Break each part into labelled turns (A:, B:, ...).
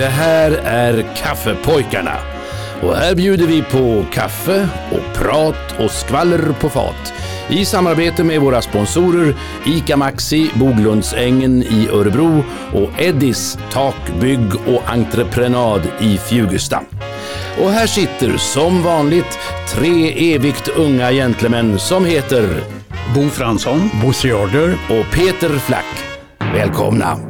A: Det här är Kaffepojkarna. Och här bjuder vi på kaffe och prat och skvaller på fat. I samarbete med våra sponsorer ICA Maxi, Boglundsängen i Örebro och Eddis Takbygg och Entreprenad i Fjugesta. Och här sitter som vanligt tre evigt unga gentlemän som heter
B: Bo Fransson.
C: Bosse Jarder.
A: och Peter Flack. Välkomna!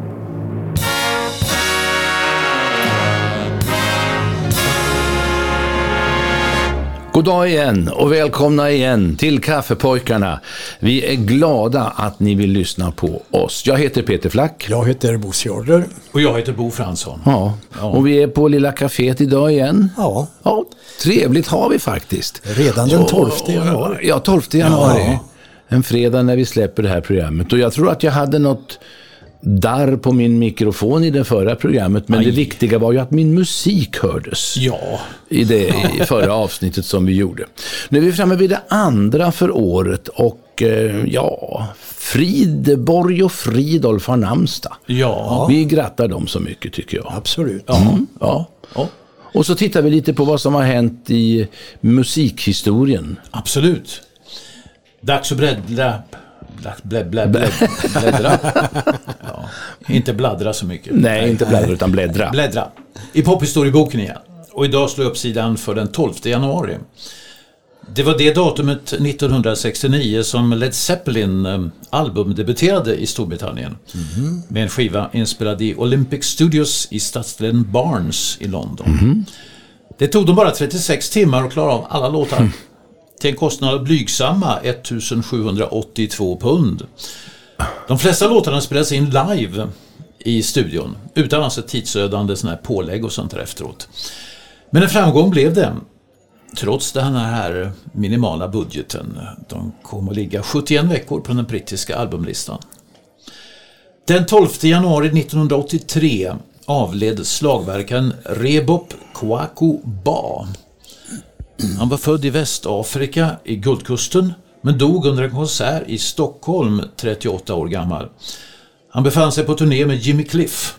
A: God dag igen och välkomna igen till Kaffepojkarna. Vi är glada att ni vill lyssna på oss. Jag heter Peter Flack.
C: Jag heter Bosse Jarder.
B: Och jag heter Bo Fransson.
A: Ja, och vi är på Lilla Caféet idag igen.
C: Ja,
A: Ja, trevligt har vi faktiskt.
C: redan den 12 januari.
A: Ja, 12 januari.
C: Ja.
A: En fredag när vi släpper det här programmet. Och jag tror att jag hade något darr på min mikrofon i det förra programmet. Men det viktiga var ju att min musik hördes.
B: Ja,
A: I det i förra avsnittet som vi gjorde. Nu är vi framme vid det andra för året. Och eh, ja, Frideborg och Fridolf har namnsdag.
B: ja,
A: Vi grattar dem så mycket tycker jag.
C: Absolut.
A: Mm, ja.
B: ja,
A: Och så tittar vi lite på vad som har hänt i musikhistorien.
B: absolut. Dags att bläddra. Blä, blä, blä, blä, bläddra. Ja, inte bladdra så mycket.
A: Nej, inte bläddra utan bläddra.
B: Bläddra. I pophistorieboken igen. Och idag slår jag upp sidan för den 12 januari. Det var det datumet 1969 som Led Zeppelin eh, albumdebuterade i Storbritannien. Med en skiva inspelad i Olympic Studios i stadsdelen Barnes i London. Det tog dem bara 36 timmar att klara av alla låtar. Till en kostnad av blygsamma 1782 pund. De flesta låtarna spelas in live i studion utan alltså tidsödande såna här pålägg och sånt där efteråt. Men en framgång blev det. Trots den här minimala budgeten. De kom att ligga 71 veckor på den brittiska albumlistan. Den 12 januari 1983 avled slagverkaren Rebop Kwaku Ba. Han var född i Västafrika, i Guldkusten, men dog under en konsert i Stockholm, 38 år gammal. Han befann sig på turné med Jimmy Cliff.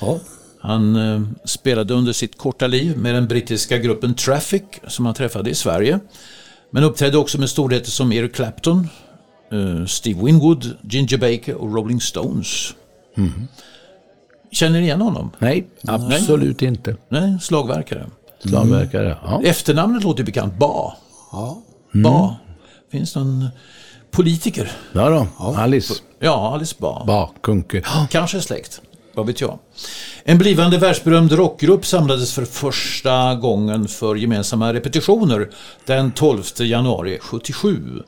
C: Ja.
B: Han eh, spelade under sitt korta liv med den brittiska gruppen Traffic som han träffade i Sverige. Men uppträdde också med storheter som Eric Clapton, eh, Steve Winwood, Ginger Baker och Rolling Stones. Känner ni igen honom?
A: Nej, absolut inte.
B: Nej, slagverkare.
A: Slagverkare. Ja.
B: Efternamnet låter bekant. Ba.
C: Ja.
B: Ba. Finns det någon politiker?
A: ja då, Alice.
B: Ja, Alice Ba.
A: Ba, Kunke.
B: Kanske släkt. Vad vet jag. En blivande världsberömd rockgrupp samlades för första gången för gemensamma repetitioner den 12 januari 77.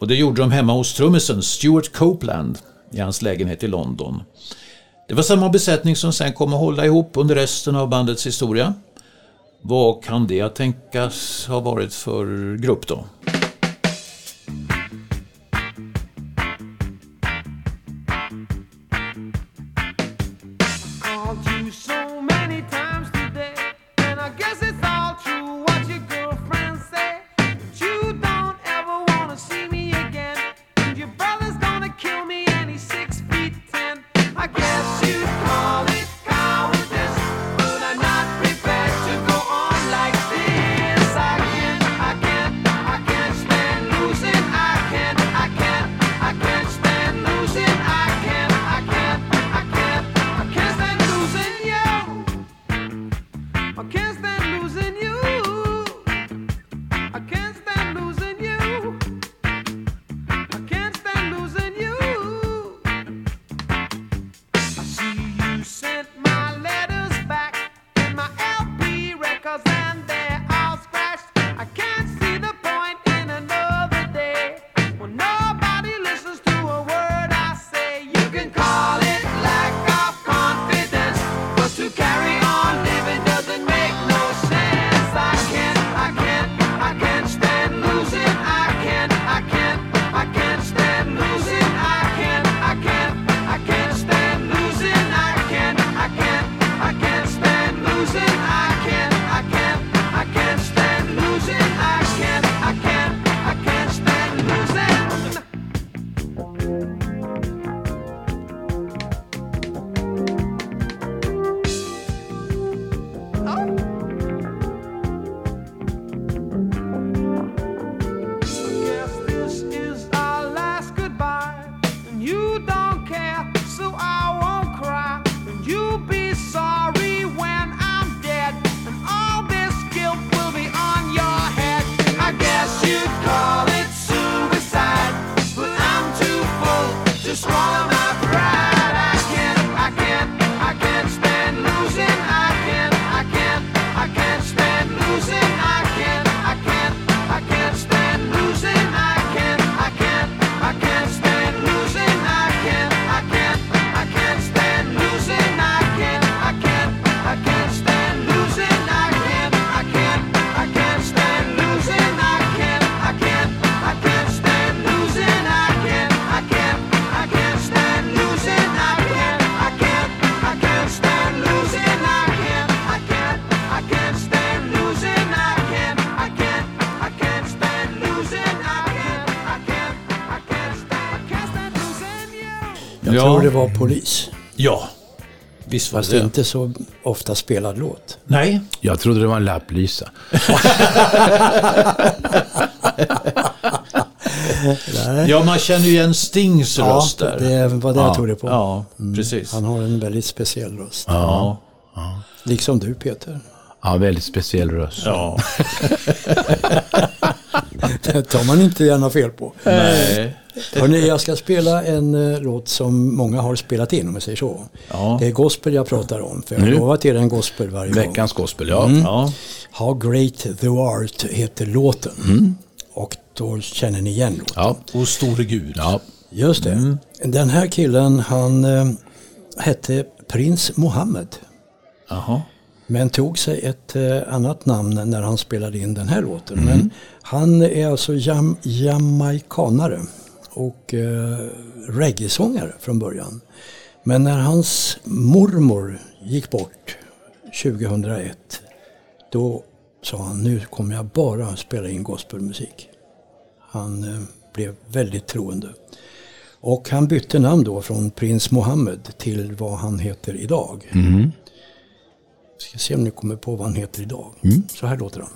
B: Och det gjorde de hemma hos trummisen Stuart Copeland i hans lägenhet i London. Det var samma besättning som sen kom att hålla ihop under resten av bandets historia. Vad kan det tänkas ha varit för grupp då?
D: Jag
B: Ja.
D: tror det var Polis.
B: Ja, visst var
D: Fast
B: det.
D: inte så ofta spelad låt.
B: Nej,
A: Jag trodde det var en lapplisa.
D: Nej.
B: ja man känner ju igen Stings
D: Ja,
B: röst där.
D: det var det jag tog det på.
B: Ja, precis.
D: Han har en väldigt speciell röst.
B: Ja.
D: Liksom du Peter.
A: Ja, väldigt speciell röst.
B: ja.
D: Det tar man inte gärna fel på.
B: Nej.
D: Hörrni, jag ska spela en eh, låt som många har spelat in om jag säger så.
B: Ja.
D: Det är gospel jag pratar om. För jag
A: Nu?
D: har lovat er en gospel varje gång.
A: Veckans gospel, ja.
B: Ja.
D: How great thou art heter låten. Och då känner ni igen låten.
A: Ja.
B: Och store Gud.
A: ja.
D: Just det. Den här killen han eh, hette Prins Mohammed.
B: Jaha.
D: Men tog sig ett eh, annat namn när han spelade in den här låten. Men han är alltså jam jamaikanare och eh, reggae-sångare från början. Men när hans mormor gick bort 2001 då sa han nu kommer jag bara spela in gospelmusik. Han eh, blev väldigt troende. Och han bytte namn då från Prins Mohammed till vad han heter idag. Ska se om ni kommer på vad han heter idag. Så här låter han.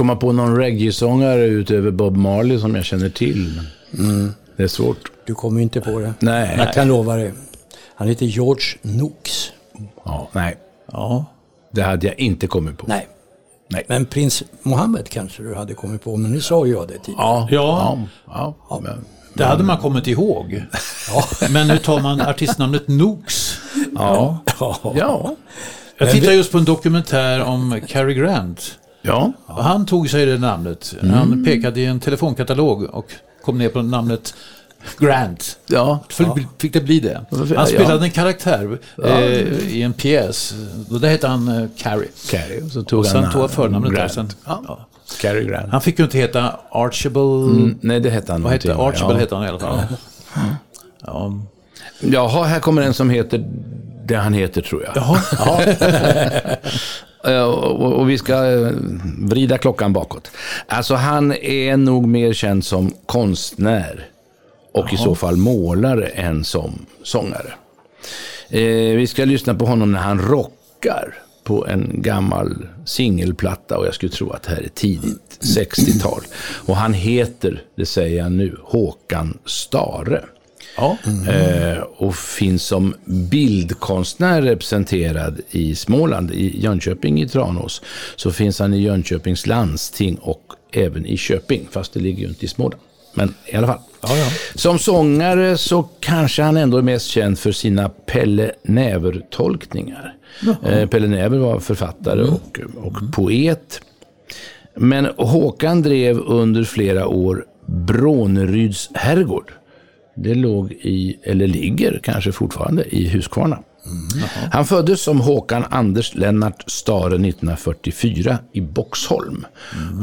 A: Komma på någon reggae-sångare utöver Bob Marley som jag känner till. Det är svårt.
D: Du kommer inte på det.
A: Nej.
D: Jag kan lova dig. Han heter George Nooks.
A: Ja, nej,
B: ja.
A: det hade jag inte kommit på.
D: Nej.
A: Nej.
D: Men prins Mohammed kanske du hade kommit på, men nu sa ju jag det tidigare.
A: Ja,
B: Ja.
A: ja, ja, men,
B: Det hade man kommit ihåg. Men hur tar man artistnamnet Nooks?
A: ja,
D: Ja.
A: ja,
B: Jag tittar just på en dokumentär om Cary Grant.
A: Ja,
B: Och han tog sig det namnet. Han pekade i en telefonkatalog och kom ner på namnet Grant.
A: Ja.
B: För Fick det bli det?
A: Ja.
B: Han spelade en karaktär eh, i en pjäs. Där hette han eh, Carrie.
A: Carrie. Och så tog
B: Och sen
A: han
B: tog jag förnamnet.
A: Grant.
B: Sen,
A: Ja.
B: ja.
A: Cary Grant.
B: Han fick ju inte heta Archibald.
A: Mm, nej, det hette han
B: Vad hette. Archibald
A: ja.
B: hette han i alla fall. Ja.
A: Jaha, här kommer en som heter det han heter tror jag.
B: Jaha. Ja.
A: Eh, Och, vi ska eh, vrida klockan bakåt. Alltså han är nog mer känd som konstnär och i så fall målare än som sångare. Eh, vi ska lyssna på honom när han rockar på en gammal singelplatta och jag skulle tro att det här är tidigt 60-tal. Och han heter, det säger jag nu, Håkan Stare.
B: Ja.
A: Eh, och finns som bildkonstnär representerad i Småland, i Jönköping i Tranås. Så finns han i Jönköpings landsting och även i Köping, fast det ligger ju inte i Småland. Men i alla fall. Som sångare så kanske han ändå är mest känd för sina Pelle Näver-tolkningar. Eh, Pelle Näver var författare och, och poet. Men Håkan drev under flera år Bråneryds herrgård. Det låg i, eller ligger kanske fortfarande, i Huskvarna. Han föddes som Håkan Anders Lennart Stare 1944 i Boxholm.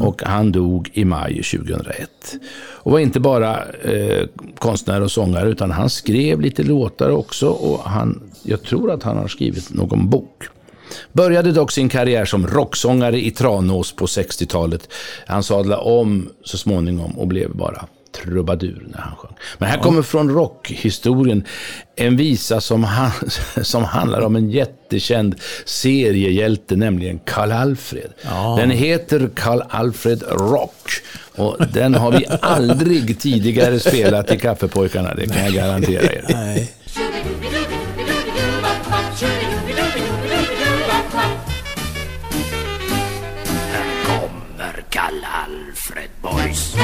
A: Och han dog i maj 2001. Och var inte bara eh, konstnär och sångare, utan han skrev lite låtar också. Och han, jag tror att han har skrivit någon bok. Började dock sin karriär som rocksångare i Tranås på 60-talet. Han sadlade om så småningom och blev bara trubadur när han sjöng. Men här kommer från rockhistorien en visa som, han, som handlar om en jättekänd seriehjälte, nämligen Karl Alfred. Den heter Karl Alfred Rock. Och den har vi aldrig tidigare spelat i Kaffepojkarna, det kan jag garantera er.
C: Nej.
E: kommer Karl Alfred Boys.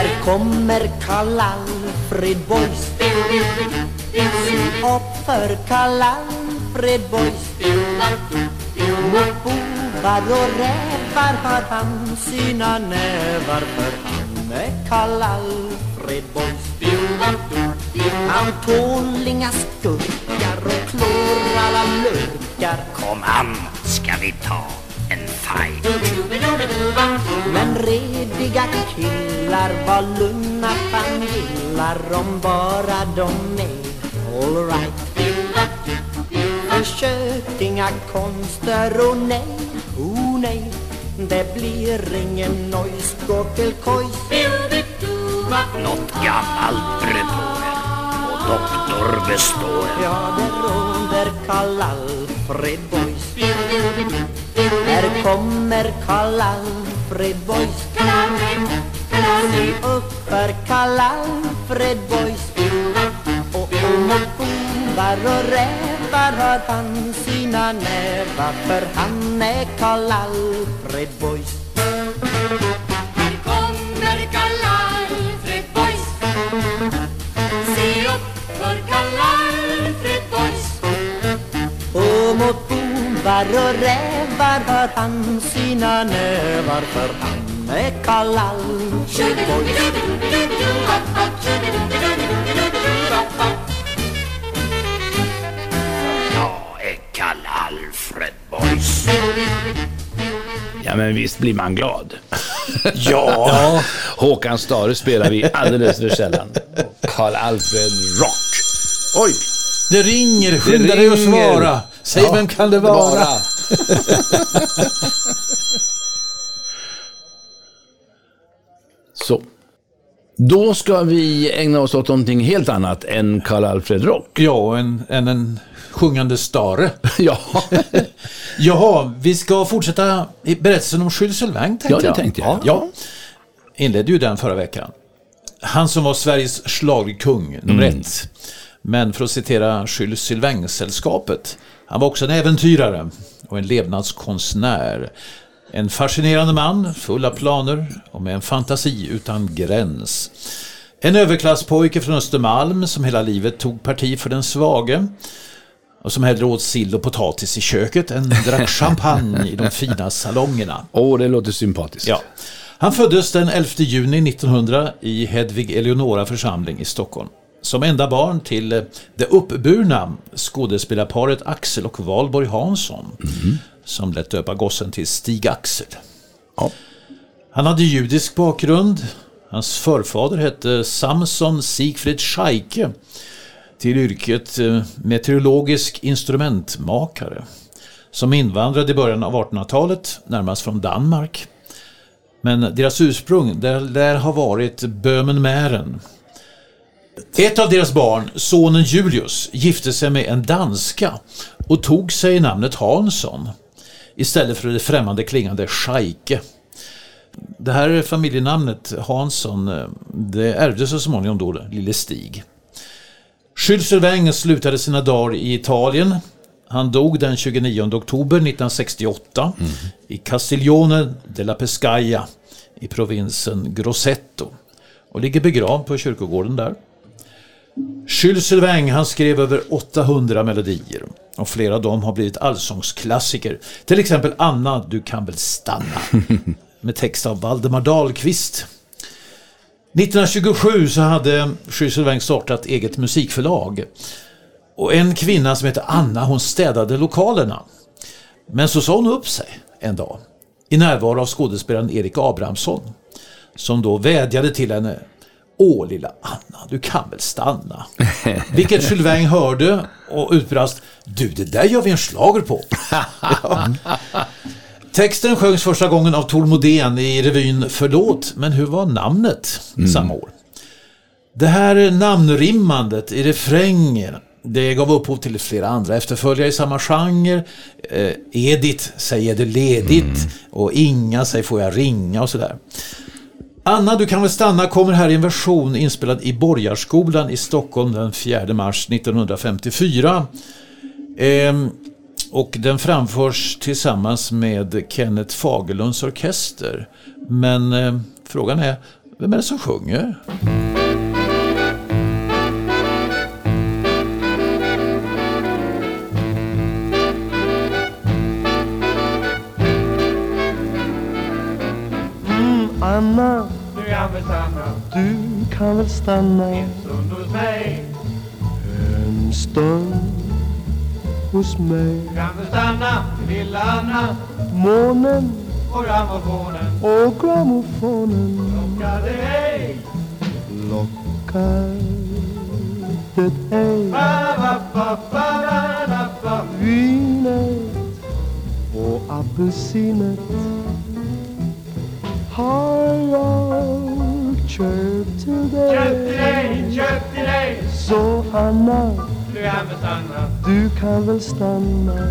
F: Här kommer Karl Alfred Boys. Se upp för Karl Alfred Boys. Mot bovar och rävar har han sina nävar För han är Karl Alfred Boys. Han tål inga skurkar och klår alla lurkar.
E: Kom an, ska vi ta en fight.
F: Men rediga killar var lugna fan gillar om bara de är alright Försök inga konster, och nej, oh nej Det blir ingen nojskåkelkojs
E: Något gammalt bröd och doktor består.
F: Ja, det råder Karl Alfred Boys här kommer Karl Alfred Boys? Se upp för Karl Alfred Boys. Och och bovar och rävar har han sina nävar För han är Karl Alfred Boys. Bovar och rävar har han sina nävar För han är Boys
E: Jag är Karl Alfred Boys.
A: Ja, men visst blir man glad. ja. Håkan Stare spelar vi alldeles för sällan. Karl Alfred Rock. Oj!
B: Det ringer, skynda dig att svara. Säg
A: Ja,
B: vem kan det vara?
A: Så. Då ska vi ägna oss åt någonting helt annat än Karl Alfred Rock.
B: Ja, en, en, en sjungande stare.
A: Ja,
B: Jaha, vi ska fortsätta berättelsen om Jules Sylvain tänkte
A: Ja, det
B: jag.
A: tänkte jag.
B: Ja, inledde ju den förra veckan. Han som var Sveriges schlagerkung nummer
A: Mm.
B: ett. Men för att citera Jules Sylvain-sällskapet, han var också en äventyrare och en levnadskonstnär. En fascinerande man, full av planer och med en fantasi utan gräns. En överklasspojke från Östermalm som hela livet tog parti för den svage. Och som hellre åt sill och potatis i köket än drack champagne i de fina salongerna.
A: Åh, det låter sympatiskt.
B: Ja. Han föddes den 11 juni 1900 i Hedvig Eleonora församling i Stockholm. Som enda barn till eh, det uppburna skådespelarparet Axel och Valborg Hansson. Som lät döpa gossen till Stig-Axel.
A: Ja.
B: Han hade judisk bakgrund. Hans förfader hette Samson Sigfrid Scheike. Till yrket eh, meteorologisk instrumentmakare. Som invandrade i början av 1800-talet, närmast från Danmark. Men deras ursprung där lär ha varit ett av deras barn, sonen Julius, gifte sig med en danska och tog sig namnet Hansson istället för det främmande klingande Scheike. Det här familjenamnet Hansson, eh, det ärvdes så småningom då lille Stig. Schülzelweng slutade sina dagar i Italien. Han dog den 29 oktober 1968 i Castiglione della Pescaia i provinsen Grosseto och ligger begravd på kyrkogården där. Schülzelweng han skrev över 800 melodier och flera av dem har blivit allsångsklassiker. Till exempel Anna, du kan väl stanna med text av Valdemar Dahlqvist. 1927 så hade Schülzelweng startat eget musikförlag. Och en kvinna som heter Anna hon städade lokalerna. Men så sa hon upp sig en dag i närvaro av skådespelaren Erik Abrahamsson som då vädjade till henne Åh lilla Anna, du kan väl stanna? Vilket Sylvain hörde och utbrast Du, det där gör vi en slager på. ja. Texten sjöngs första gången av Tor Modén i revyn Förlåt, men hur var namnet samma år? Det här namnrimmandet i refrängen det gav upphov till flera andra efterföljare i samma genre. Eh, Edith, säger det ledigt. Och Inga, säger får jag ringa och sådär. Anna, du kan väl stanna kommer här i en version inspelad i Borgarskolan i Stockholm den 4 mars 1954. Ehm, och den framförs tillsammans med Kenneth Fagerlunds orkester. Men eh, frågan är, vem är det som sjunger?
G: Anna,
H: Du kan väl stanna
G: du kan väl stanna.
H: En stund hos mig?
G: En stund hos mig.
H: Du kan väl stanna lilla Anna.
G: Månen.
H: Och grammofonen.
G: Och grammofonen.
H: Lockar dig ej?
G: Lockar det ej. Vinet och apelsinet har jag köpt till
H: Köp till
G: dig.
H: dig, köp till dig
G: Så Anna,
H: Du kan väl stanna
G: du kan väl stanna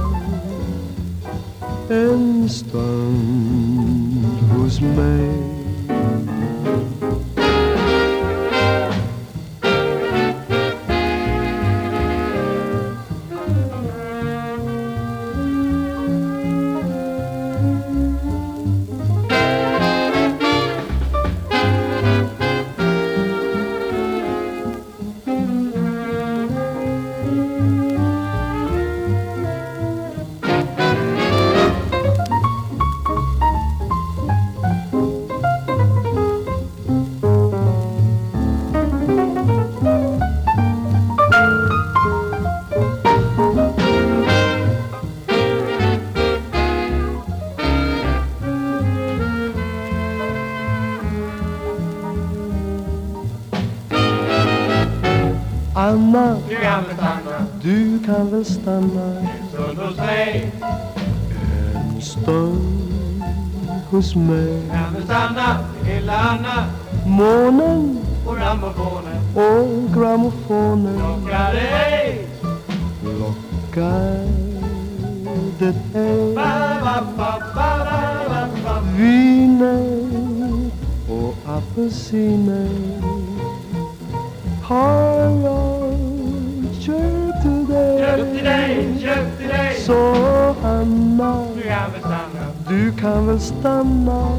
G: en stund hos mig.
H: Du kan väl stanna en stund hos mig
G: en stund hos mig.
H: Du kan väl stanna lilla Anna
G: Månen
H: och grammofonen
G: och grammofonen
H: lockar dig ej
G: lockar det ej.
H: Ba-ba-ba-ba-ba-ba.
G: Viner och apelsiner har jag köpt till
H: Köp till
G: dig.
H: köp till dig
G: Så Anna,
H: Du kan väl stanna
G: du kan väl stanna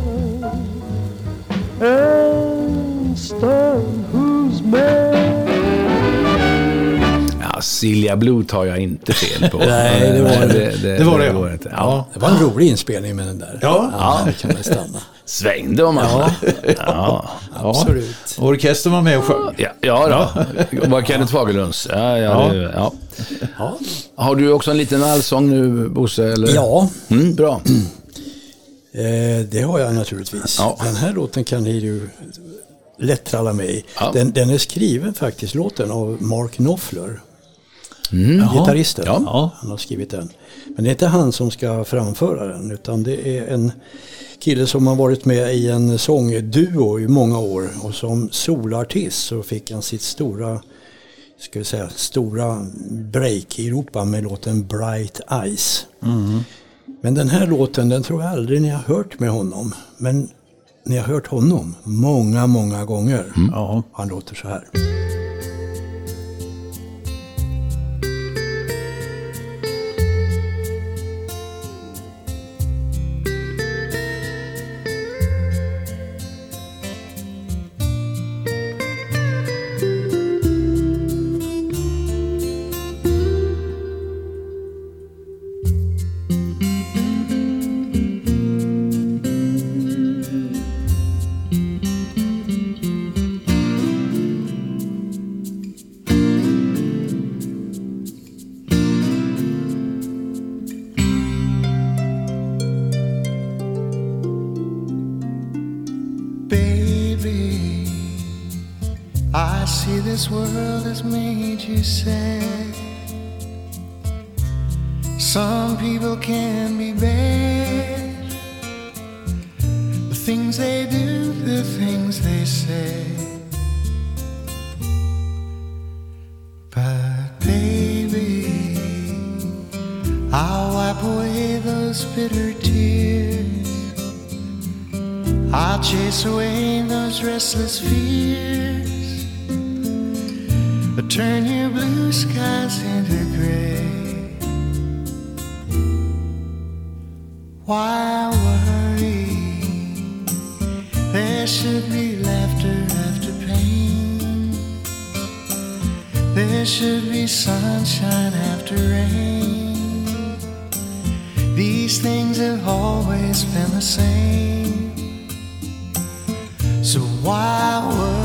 G: en stund hos mig.
A: Ja, Silja Blue tar jag inte fel på.
C: Nej, det var det.
B: Det var det, ja.
A: inte.
B: Ja.
C: Det var en rolig inspelning med den där.
B: Ja.
C: ja. kan väl stanna.
A: Svängde om man. Ja.
C: Absolut.
B: Och orkestern var med och sjöng.
A: Ja, ja då. Det var Kenneth Fagerlunds. Ja, ja, det, ja.
C: Ja.
A: Har du också en liten allsång nu, Bosse? Eller?
C: ja,
A: Mm, bra.
C: Eh, det har jag naturligtvis.
A: Ja.
C: Den här låten kan ni ju lätt tralla med i.
A: Ja.
C: Den, den är skriven faktiskt, låten, av Mark Knopfler.
B: Jaha.
C: Gitarristen.
B: Ja.
C: Han har skrivit den. Men det är inte han som ska framföra den, utan det är en kille som har varit med i en sångduo i många år. Och som solartist så fick han sitt stora, ska vi säga, stora break i Europa med låten Bright Eyes. Men den här låten, den tror jag aldrig ni har hört med honom. Men ni har hört honom många, många gånger.
B: Ja.
C: Han låter så här.
I: Some people can be bad. The things they do, the things they say. But baby, I'll wipe away those bitter tears. I'll chase away those restless fears. Sunshine after rain. These things have always been the same. So why worry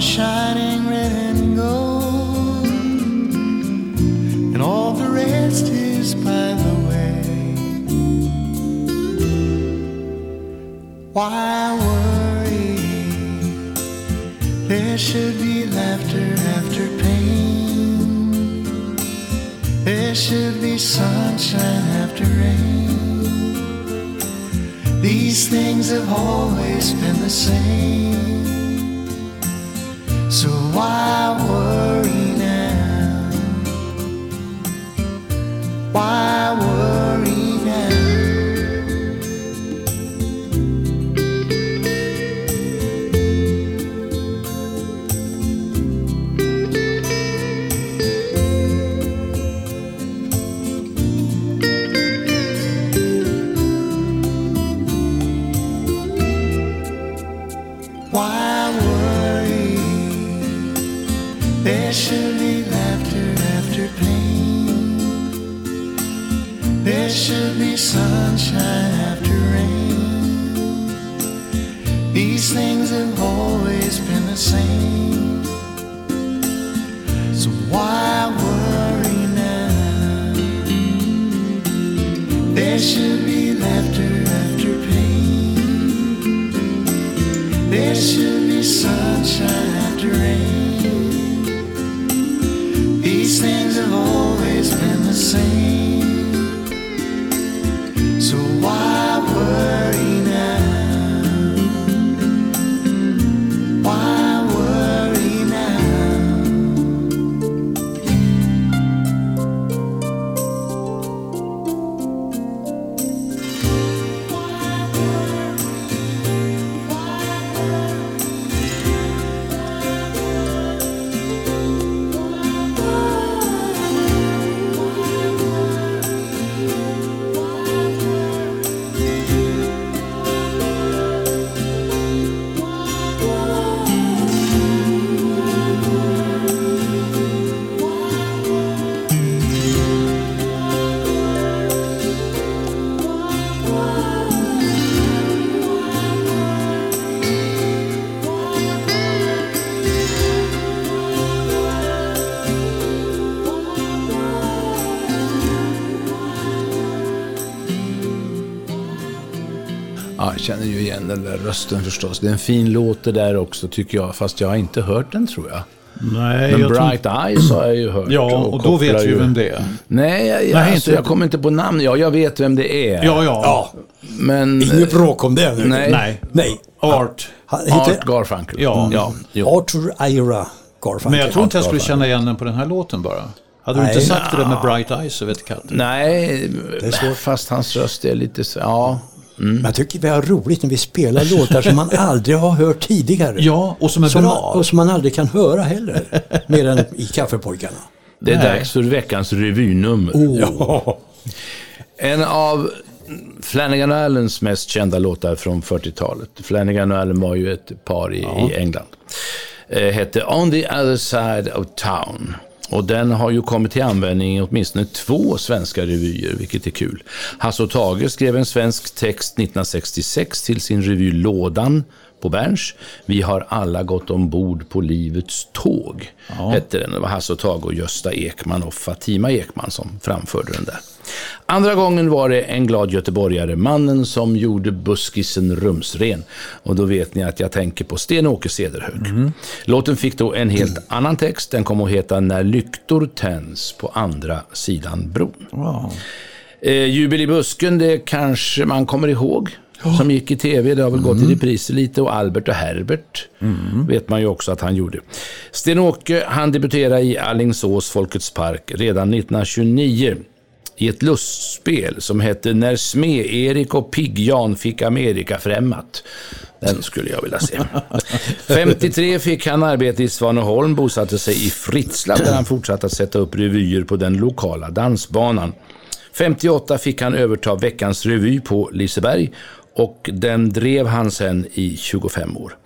I: sunshine.
A: Känner ju igen den där rösten förstås. Det är en fin låt det där också tycker jag, fast jag har inte hört den tror jag.
B: Nej,
A: Men
B: jag tror-
A: Bright Eyes har jag ju hört.
B: Ja, och då vet vi
A: ju-
B: vem det är.
A: Nej, jag, jag,
B: Nej,
A: alltså,
B: inte-
A: jag kommer inte på namn. Ja, jag vet vem det är.
B: Ja, ja.
A: Men...
C: Inget bråk om det nu.
A: Nej.
B: Nej.
C: Nej.
B: Art.
C: Heter
A: Art Garfunkel.
B: Ja.
A: ja jo.
C: Arthur Ira Garfunkel.
B: Men jag tror inte jag skulle känna igen den på den här låten bara. Hade du
C: Nej.
B: inte sagt det där med Bright Eyes så vet katten.
A: Nej, fast hans röst är lite så... Ja.
C: Men jag tycker vi har roligt när vi spelar låtar som man aldrig har hört tidigare.
B: Ja, och som är
C: som
B: bra.
C: Man, och som man aldrig kan höra heller. Mer än i Kaffepojkarna.
A: Det är
B: Nej.
A: dags för veckans revynummer.
C: Ja.
A: En av Flanagan och Allens mest kända låtar från 40-talet. Flanagan och Allen var ju ett par i, i England. Eh, hette On the other side of town. Och den har ju kommit till användning i åtminstone två svenska revyer, vilket är kul. Hasse och Tage skrev en svensk text 1966 till sin revy Lådan på Berns. Vi har alla gått ombord på livets tåg, hette den. Det var Hasse och Tage och Gösta Ekman och Fatima Ekman som framförde den där. Andra gången var det en glad göteborgare, mannen som gjorde buskisen rumsren. Och då vet ni att jag tänker på Sten-Åke Cederhök. Låten fick då en helt annan text. Den kom att heta När lyktor tänds på andra sidan bron. Eh, Jubel i busken, det kanske man kommer ihåg. Som gick i tv, det har väl gått i repriser lite. Och Albert och Herbert vet man ju också att han gjorde. Sten-Åke, han debuterade i Allingsås Folkets Park redan 1929 i ett lustspel som hette När Sme-Erik och Pigg-Jan fick Amerika främmat. Den skulle jag vilja se. 53 fick han arbete i Svaneholm, bosatte sig i Fritsla där han fortsatte att sätta upp revyer på den lokala dansbanan. 58 fick han överta Veckans revy på Liseberg och den drev han sen i 25 år.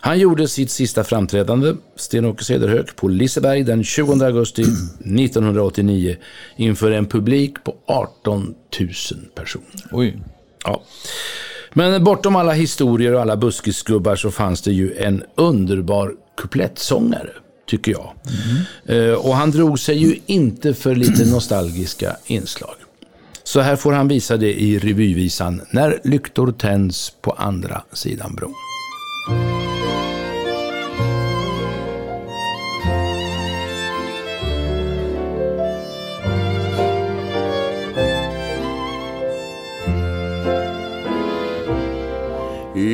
A: Han gjorde sitt sista framträdande, Sten-Åke Cederhök, på Liseberg den 20 augusti 1989 inför en publik på 18 000 personer.
B: Oj.
A: Ja. Men bortom alla historier och alla buskisgubbar så fanns det ju en underbar kuplettsångare, tycker jag. Eh, Och han drog sig ju inte för lite nostalgiska inslag. Så här får han visa det i revyvisan När lyktor tänds på andra sidan bron.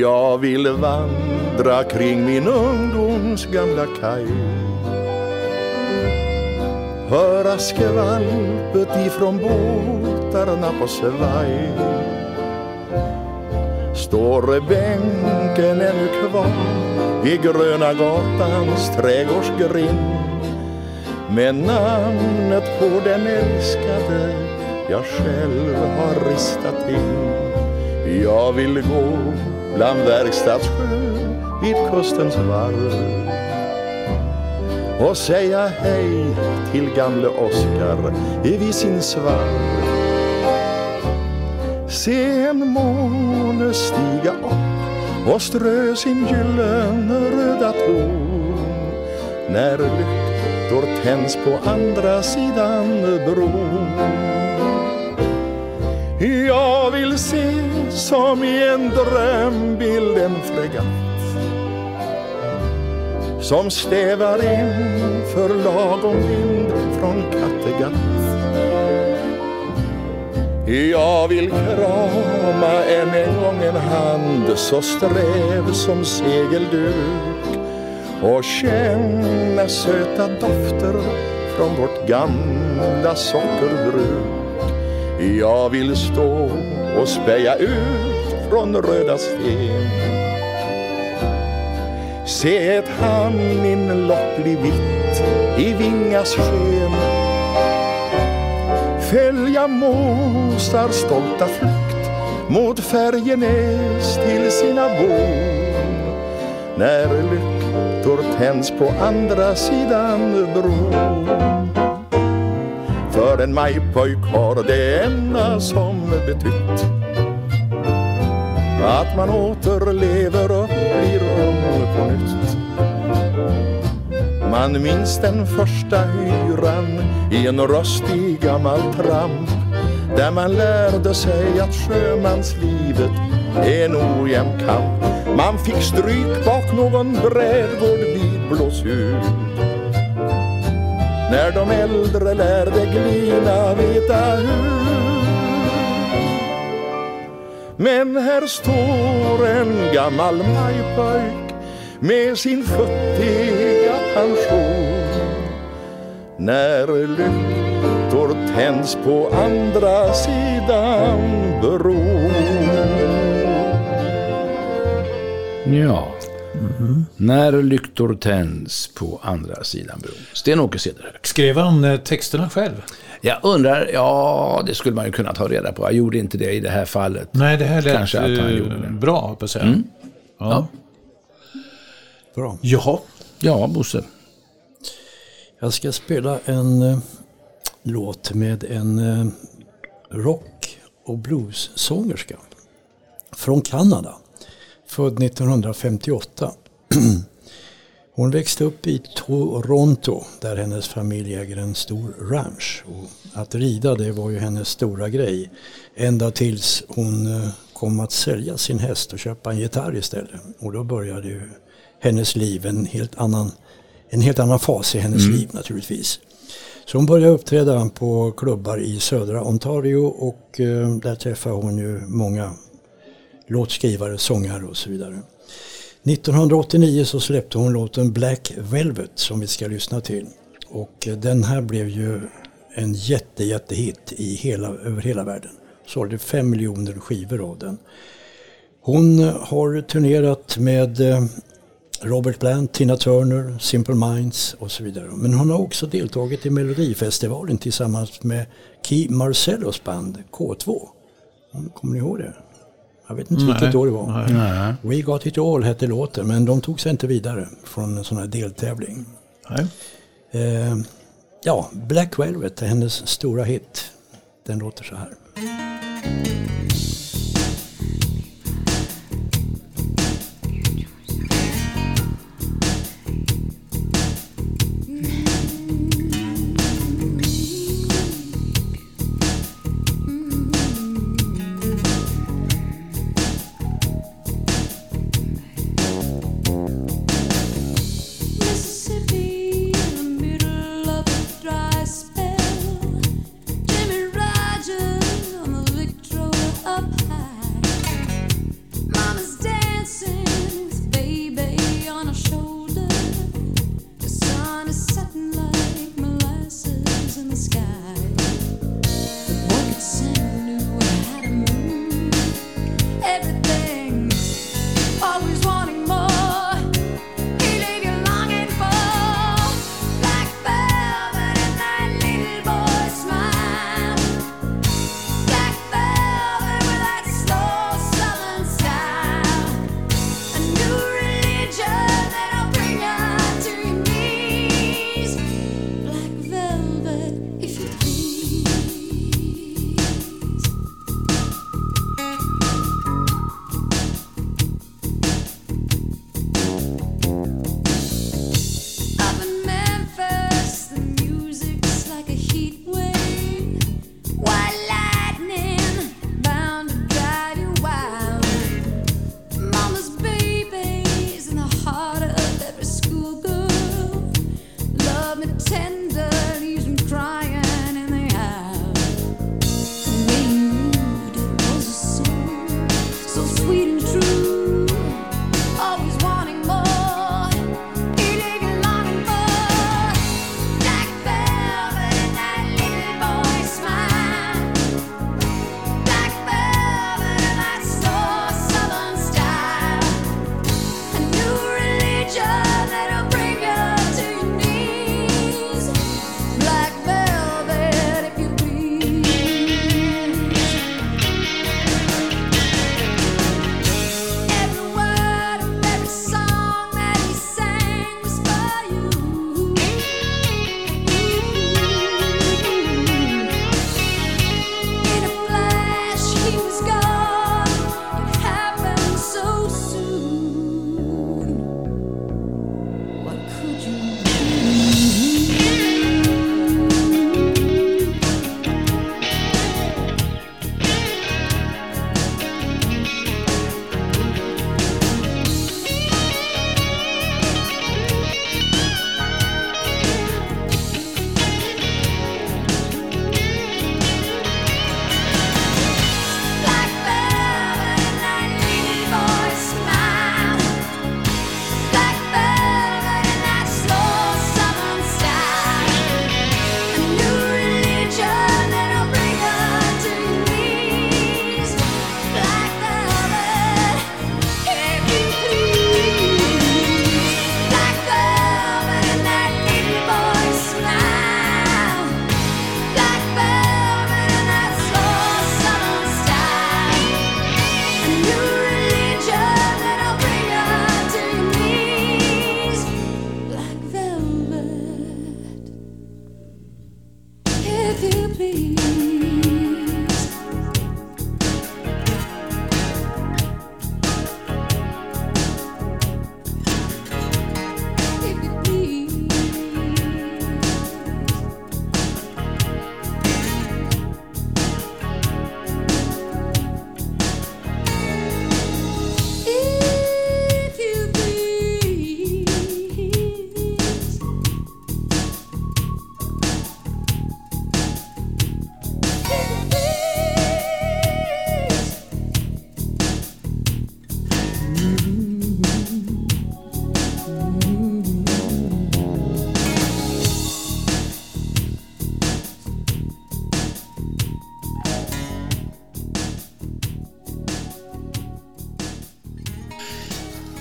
J: Jag vill vandra kring min ungdoms gamla kaj Höra skvalpet ifrån båtarna på svaj Står bänken ännu kvar vid Gröna gatans trädgårdsgrind med namnet på den älskade jag själv har ristat in. Jag vill gå bland verkstadssjö vid kustens varv och säga hej till gamle Oskar vid sin svarv. Se en måne stiga upp och strö sin gyllenröda ton när lyktor tänds på andra sidan bron. Jag vill se som i en drömbild en fregatt som stävar in för lagom vind från Kattegatt. Jag vill krama än en gång en hand så sträv som segelduk. Och känna söta dofter från vårt gamla sockerbruk. Jag vill stå och speja ut från röda sten. Se ett hamninlopp bli vitt i Vingas sken. Följa måsar stolta flykt mot Färjenäs till sina bon När lyktor tänds på andra sidan bron För en majpojk har det enda som betytt att man återlever och blir ung på nytt. Man minns den första hyran i en rostig gammal tramp där man lärde sig att sjömanslivet är en ojämn kamp. Man fick stryk bak någon brädgård vid Blåshus när de äldre lärde glina veta hur men här står en gammal majpojk med sin futtighet pension. När lyktor tänds på andra sidan bron.
A: Ja. När lyktor tänds på andra sidan bron. Sten-Åke Cederhök.
B: Skrev han eh, texterna själv?
A: Jag undrar, ja det skulle man ju kunna ta reda på. Jag gjorde inte det i det här fallet.
B: Nej, det här lät
A: Kanske att han
B: eh,
A: gjorde det.
B: bra, hoppas jag.
A: Mm.
B: Ja.
C: Bra.
B: Jaha.
A: Ja, Bosse.
C: Jag ska spela en eh, låt med en eh, rock och bluessångerska från Kanada. Född 1958. Hon växte upp i Toronto där hennes familj äger en stor ranch. Och att rida det var ju hennes stora grej. Ända tills hon eh, kom att sälja sin häst och köpa en gitarr istället. Och då började ju hennes liv en helt annan, en helt annan fas i hennes liv naturligtvis. Så hon började uppträda på klubbar i södra Ontario och eh, där träffade hon ju många låtskrivare, sångare och så vidare. 1989 så släppte hon låten Black Velvet som vi ska lyssna till. Och eh, den här blev ju en jätte, jättehit i hela, över hela världen. Sålde fem miljoner skivor av den. Hon har turnerat med eh, Robert Plant, Tina Turner, Simple Minds och så vidare. Men hon har också deltagit i Melodifestivalen tillsammans med Key Marcellos band K2. Kommer ni ihåg det? Jag vet inte
B: Nej,
C: vilket år det var.
A: Nej.
C: We Got It All hette låten men de tog sig inte vidare från en sån här deltävling. Eh, ja, Black Velvet är hennes stora hit. Den låter så här.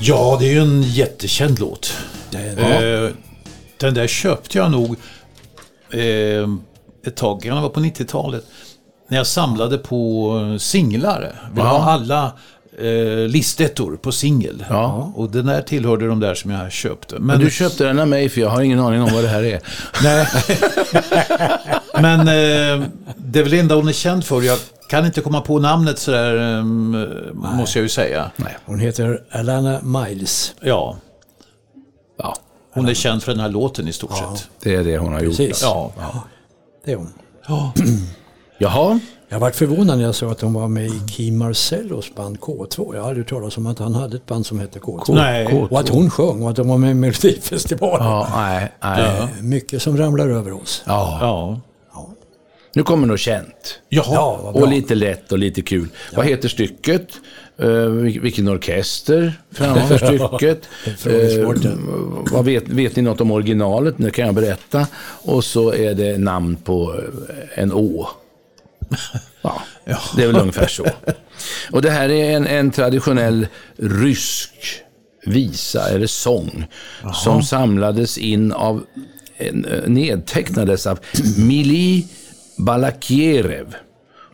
B: Ja, det är ju en jättekänd låt. Eh, den där köpte jag nog eh, ett tag, det vara på 90-talet, när jag samlade på singlar. Det var alla eh, listettor på singel.
A: Ja.
B: Och den där tillhörde de där som jag köpte. Men,
A: Men du köpte den av mig för jag har ingen aning om vad det här är.
B: Nej. Men eh, det är väl det enda hon är känd för. Jag kan inte komma på namnet sådär, eh, måste jag ju säga.
C: Hon heter Alana Miles.
B: Ja,
A: Ja,
B: hon är känd för den här låten i stort sett.
A: det är det hon har gjort.
C: Precis.
B: Ja.
C: Det är hon.
A: Jaha,
C: Jag varit förvånad när jag såg att hon var med i Kim Marcellos band K2. Jag hade hört talas om att han hade ett band som hette K2.
B: Nej.
C: Och att hon sjöng och att de var med i Melodifestivalen.
A: ja, nej, nej.
C: Eh, Mycket som ramlar över oss.
A: Ja.
B: Ja.
A: Nu kommer något känt.
B: Jaha.
C: Ja.
A: Och lite lätt och lite kul. Vad heter stycket? Uh, vilken orkester framför stycket? Eh, vad vet, vet ni något om originalet? Det kan jag berätta. Och så är det namn på en å. Ja, det är väl ungefär så. Och det här är en, en traditionell rysk visa eller sång som samlades in av, eh, nedtecknades av Mili Balakierev.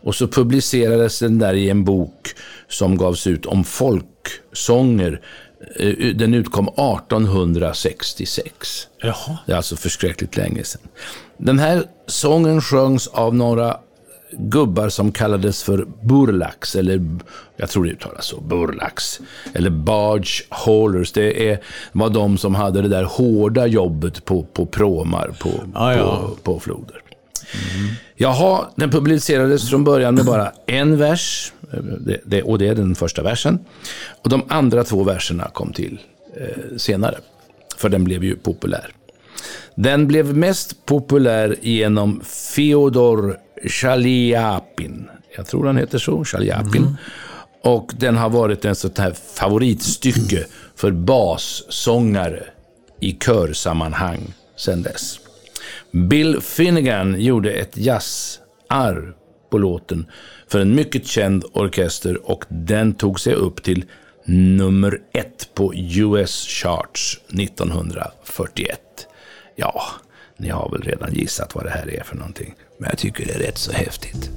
A: Och så publicerades den där i en bok som gavs ut om folksånger. Eh, Den utkom 1866.
B: Jaha.
A: Det är alltså förskräckligt länge sedan. Den här sången sjöngs av några gubbar som kallades för burlax, eller jag tror det uttalas så, burlax, eller barge haulers. Det är, var de som hade det där hårda jobbet på, på pråmar på,
B: Ah, ja.
A: på, på floder. Jaha, den publicerades från början med bara en vers, det, det, och det är den första versen. Och de andra två verserna kom till eh, senare, för den blev ju populär. Den blev mest populär genom Fyodor Chaliapin. Jag tror han heter så, Chaliapin. Och den har varit en sånt här favoritstycke för bassångare i körsammanhang sedan dess. Bill Finnegan gjorde ett jazzarr på låten för en mycket känd orkester och den tog sig upp till nummer ett på US Charts 1941. Ja, ni har väl redan gissat vad det här är för någonting. Men jag tycker det är rätt så häftigt.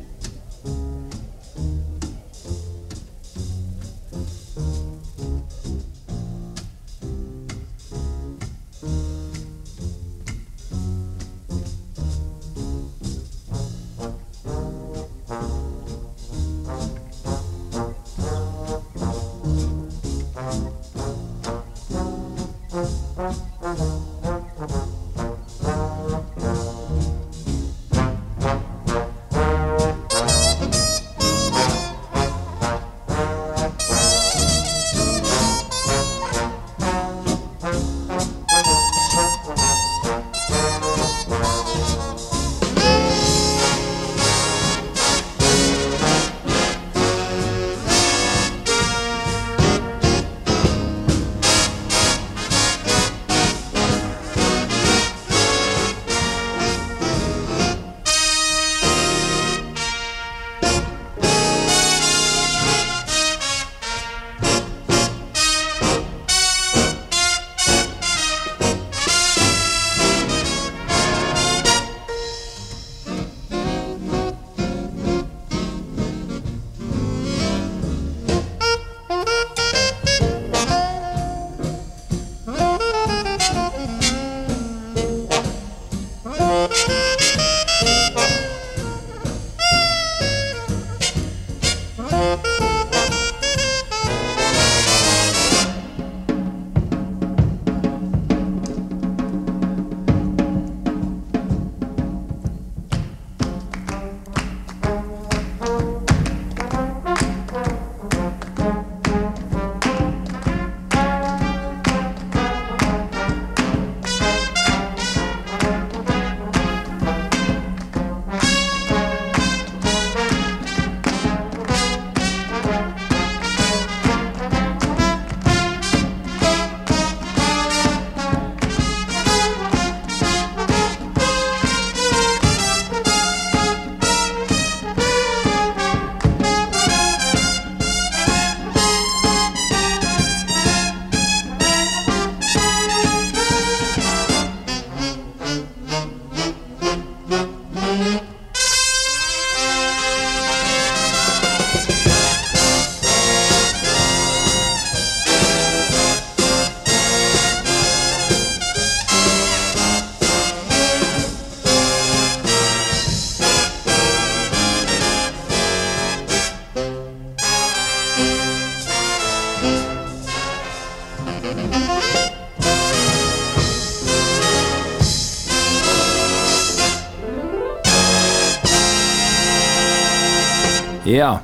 A: Ja,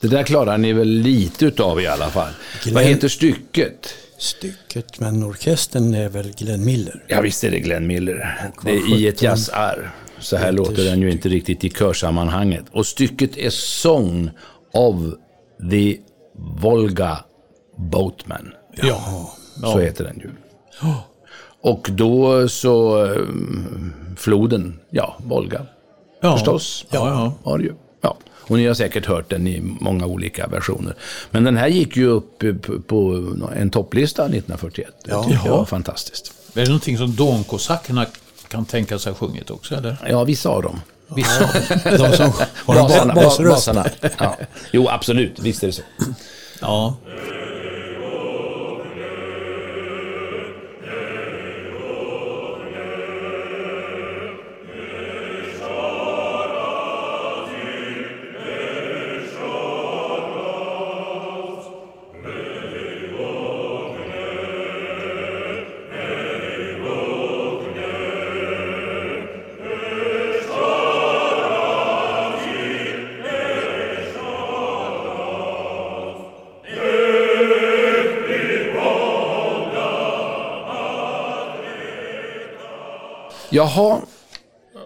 A: det där klarar ni väl lite utav i alla fall.
C: Glenn-
A: Vad heter stycket?
C: Stycket, men orkestern är väl Glenn Miller.
A: Ja, visst är det Glenn Miller. Det är i ett jazzar. Så här låter den ju inte riktigt i körsammanhanget. Och stycket är Song of the Volga Boatman.
B: Ja.
A: Så heter den ju. Och då så, eh, floden, ja, Volga.
B: Ja.
A: Förstås.
B: Ja, ja.
A: Det ju. Och ni har säkert hört den i många olika versioner. Men den här gick ju upp på- en topplista 1941. Det
C: Ja.
A: tycker jag
B: Ja.
A: var fantastiskt.
B: Är det någonting som Donkosackerna kan tänka sig ha sjungit också? Eller?
A: Ja, vissa av dem.
B: Vissa.
C: De som har
A: Basarna. basarna. Ja. Jo, absolut. Visst är det så.
B: Ja.
A: Jaha.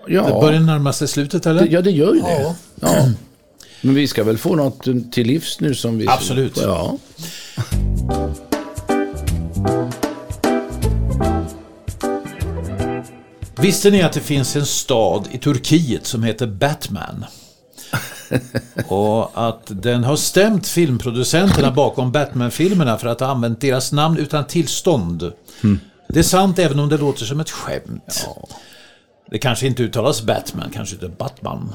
A: Ja.
B: Det börjar närma sig slutet eller?
A: Det- Ja, det gör ju det. Ja. Men vi ska väl få något till livs nu som vi...
B: Absolut.
A: Ja.
B: Visste ni att det finns en stad i Turkiet som heter Batman? Och att den har stämt filmproducenterna bakom Batman-filmerna för att ha använt deras namn utan tillstånd. Det är sant även om det låter som ett skämt. Det kanske inte uttalas Batman, kanske är Batman.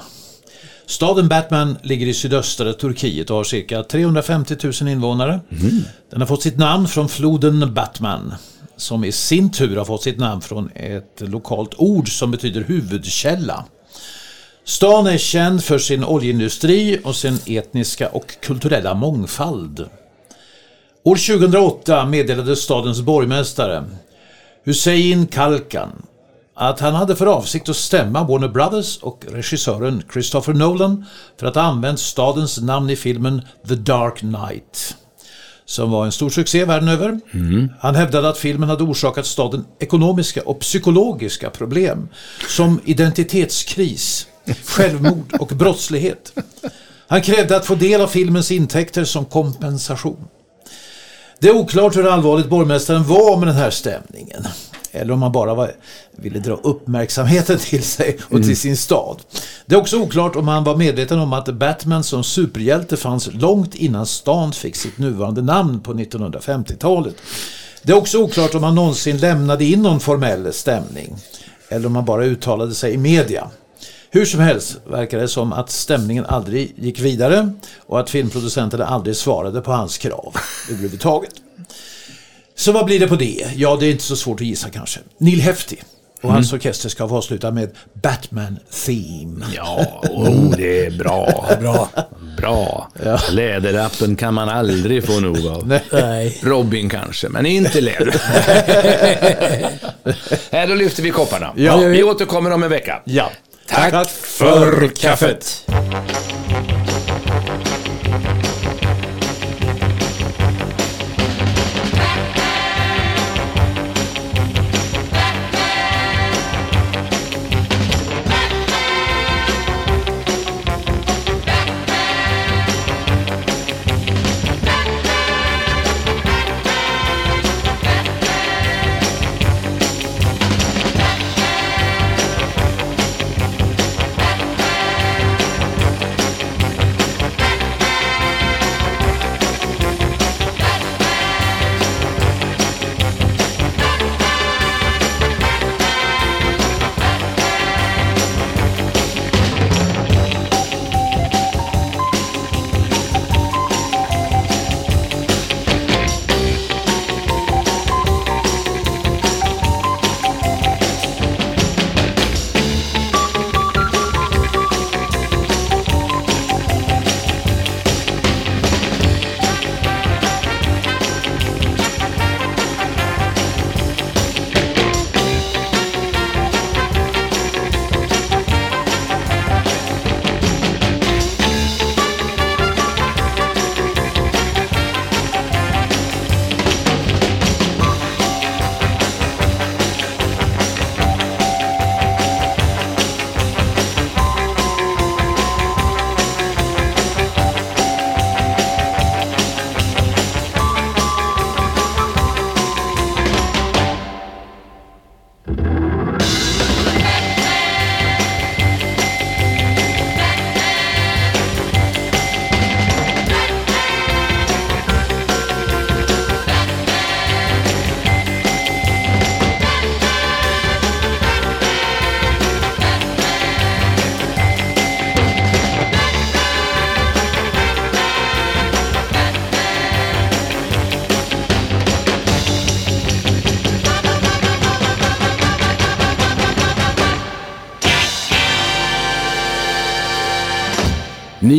B: Staden Batman ligger i sydöstra Turkiet och har cirka 350 000 invånare. Den har fått sitt namn från floden Batman, som i sin tur har fått sitt namn från ett lokalt ord som betyder huvudkälla. Stan är känd för sin oljeindustri och sin etniska och kulturella mångfald. År 2008 meddelade stadens borgmästare Hussein Kalkan att han hade för avsikt att stämma Warner Brothers och regissören Christopher Nolan för att ha använt stadens namn i filmen The Dark Knight. Som var en stor succé världen över. Han hävdade att filmen hade orsakat staden ekonomiska och psykologiska problem. Som identitetskris, självmord och brottslighet. Han krävde att få del av filmens intäkter som kompensation. Det är oklart hur allvarligt borgmästaren var med den här stämningen. Eller om han bara var, ville dra uppmärksamheten till sig och till sin stad. Det är också oklart om han var medveten om att Batman som superhjälte fanns långt innan stan fick sitt nuvarande namn på 1950-talet. Det är också oklart om han någonsin lämnade in någon formell stämning. Eller om han bara uttalade sig i media. Hur som helst verkar det som att stämningen aldrig gick vidare och att filmproducenterna aldrig svarade på hans krav överhuvudtaget. Så vad blir det på det? Ja, det är inte så svårt att gissa kanske. Neil Hefti och hans orkester ska få avsluta med Batman Theme.
A: Ja, oh, det är bra.
C: Bra.
A: Bra. Läderlappen kan man aldrig få nog av.
C: Nej.
A: Robin kanske, men inte läder. Här, då lyfter vi kopparna.
B: Ja.
A: Vi återkommer om en vecka.
B: Ja.
A: Tack för kaffet.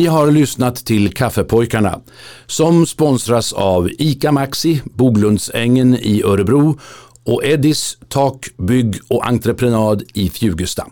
A: Ni har lyssnat till Kaffepojkarna som sponsras av ICA Maxi, Boglundsängen i Örebro och Eddis Tak, Bygg och Entreprenad i Fjugesta.